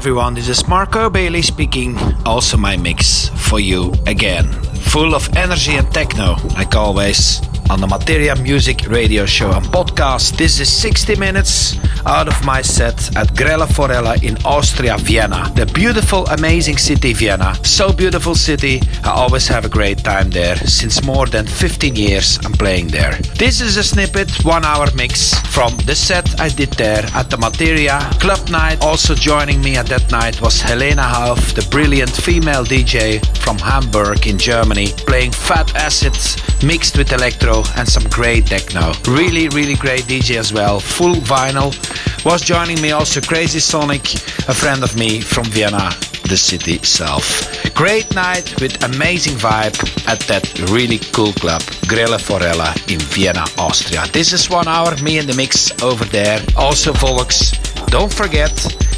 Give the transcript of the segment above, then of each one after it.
everyone, this is Marco Bailey speaking. Also my mix for you again. Full of energy and techno, like always on the Materia Music Radio Show and podcast. This is 60 minutes out of my set at Grelle Forelle in Austria, Vienna. The beautiful, amazing city, Vienna. So beautiful city. I always have a great time there. Since more than 15 years, I'm playing there. This is a snippet, one hour mix from the set I did there at the Materia Club Night. Also joining me at that night was Helena Hauff, the brilliant female DJ from Hamburg in Germany, playing fat acid mixed with electro and some great techno. Really, really great DJ as well. Full vinyl. Was joining me also Crazy Sonic, a friend of me from Vienna, the city itself. Great night with amazing vibe at that really cool club, Grelle Forelle in Vienna, Austria. This is one hour, me in the mix over there. Also, Volks, don't forget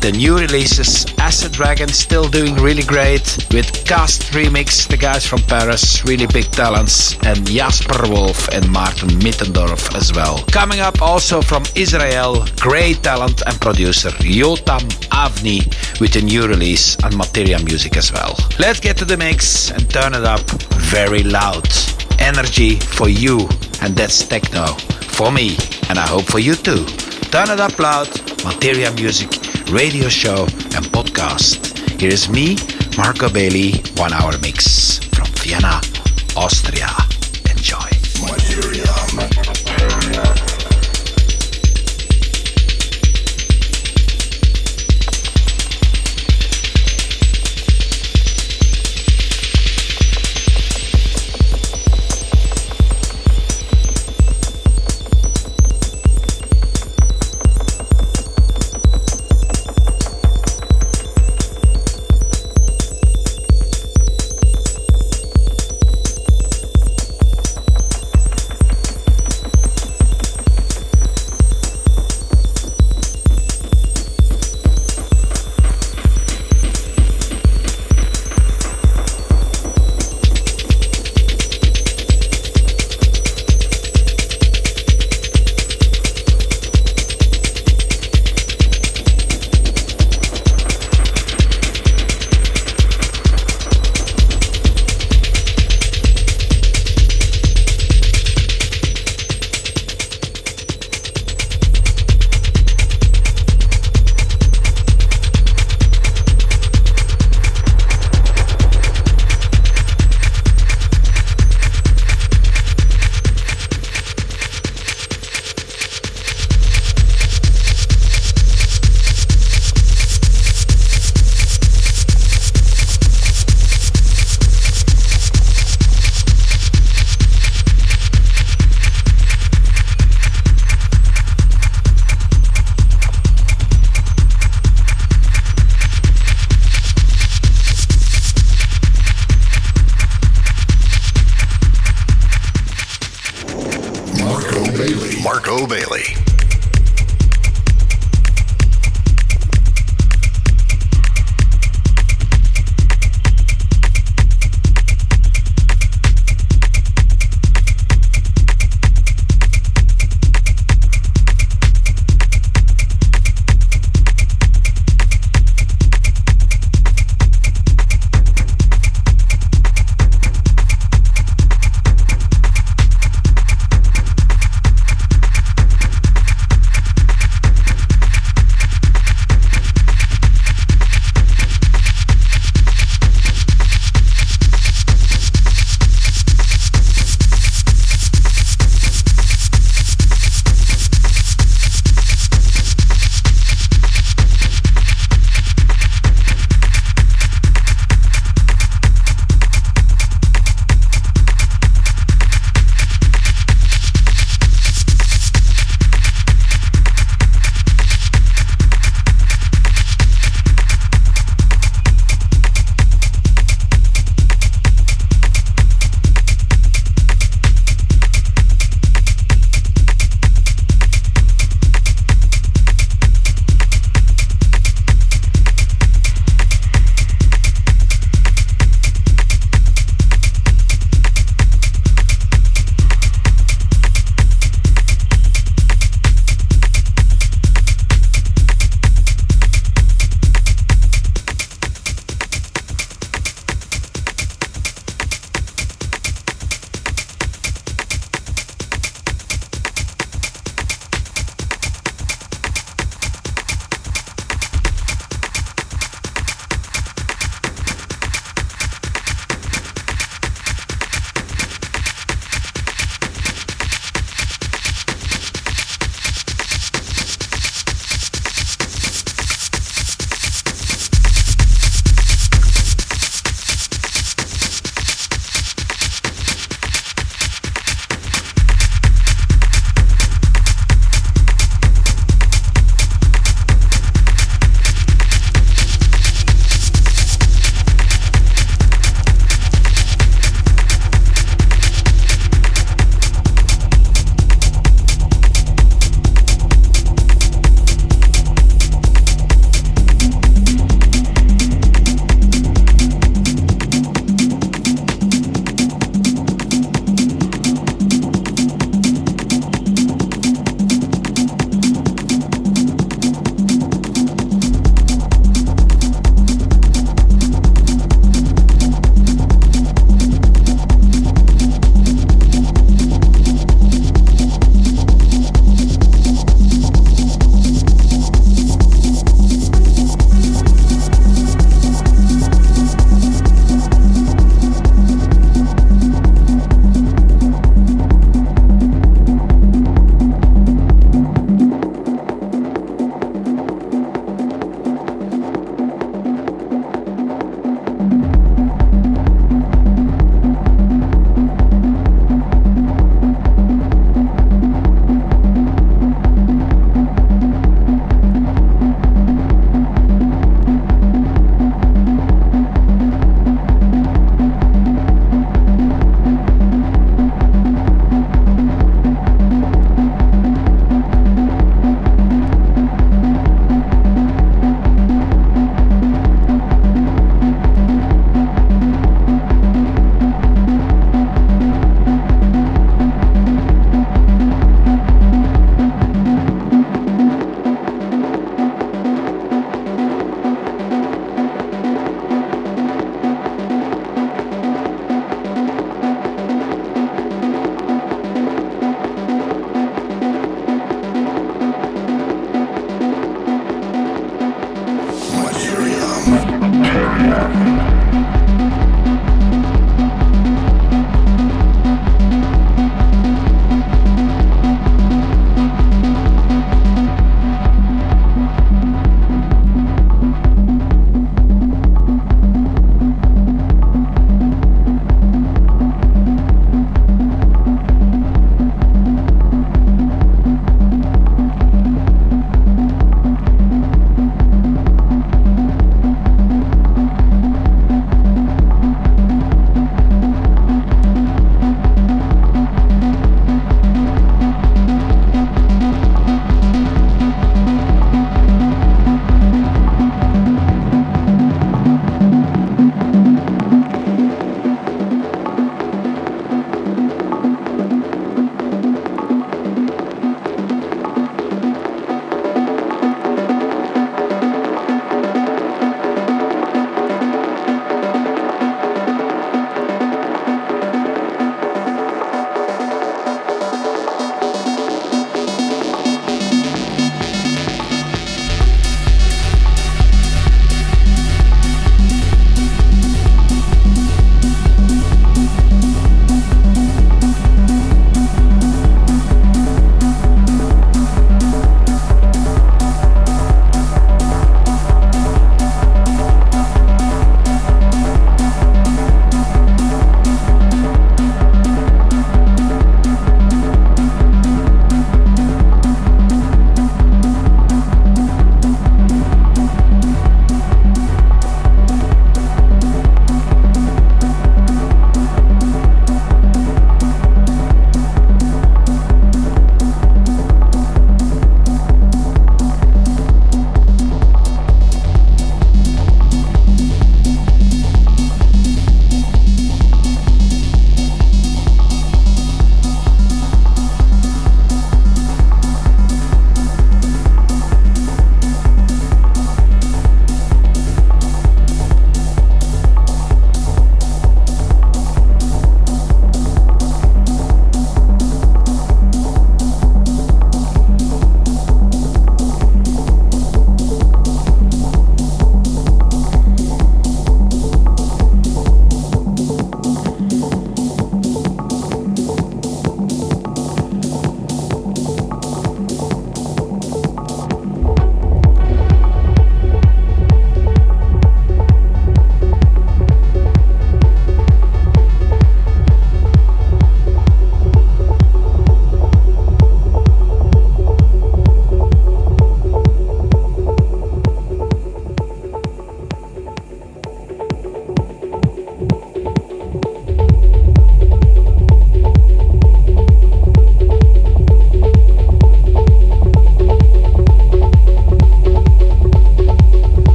the new releases. Acid Dragon still doing really great with KAS:ST Remix, the guys from Paris, really big talents, and Jasper Wolf and Martin Mittendorf as well. Coming up also from Israel, great talent and producer Yotam Avni with a new release on Materia Music as well. Let's get to the mix and turn it up very loud. Energy for you, and that's techno for me, and I hope for you too. Turn it up loud, Materia Music radio show and podcast. Here is me, Marco Bailey, one hour mix from Vienna, Austria.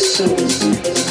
souls.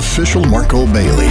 Official Marco Bailey.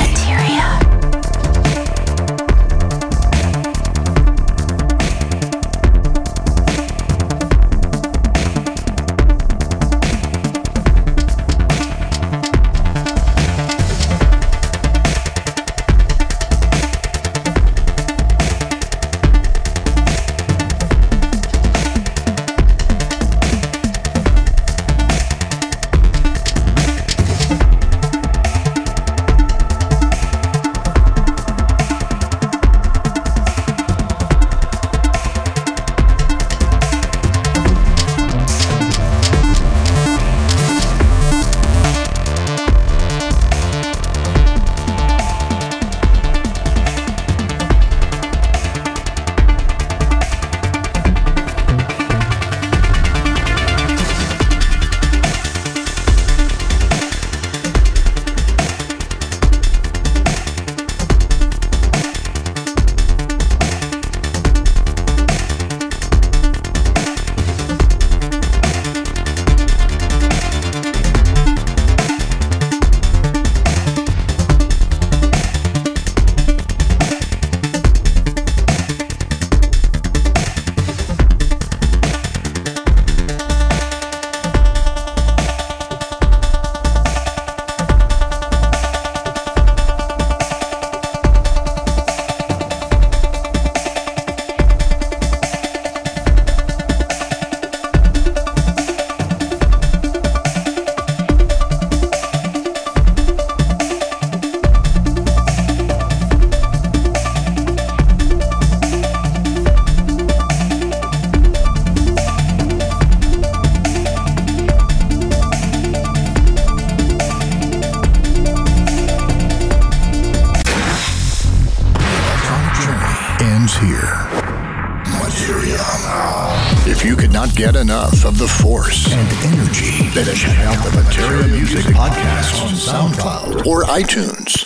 Check out the Materia Music Podcast on SoundCloud or iTunes.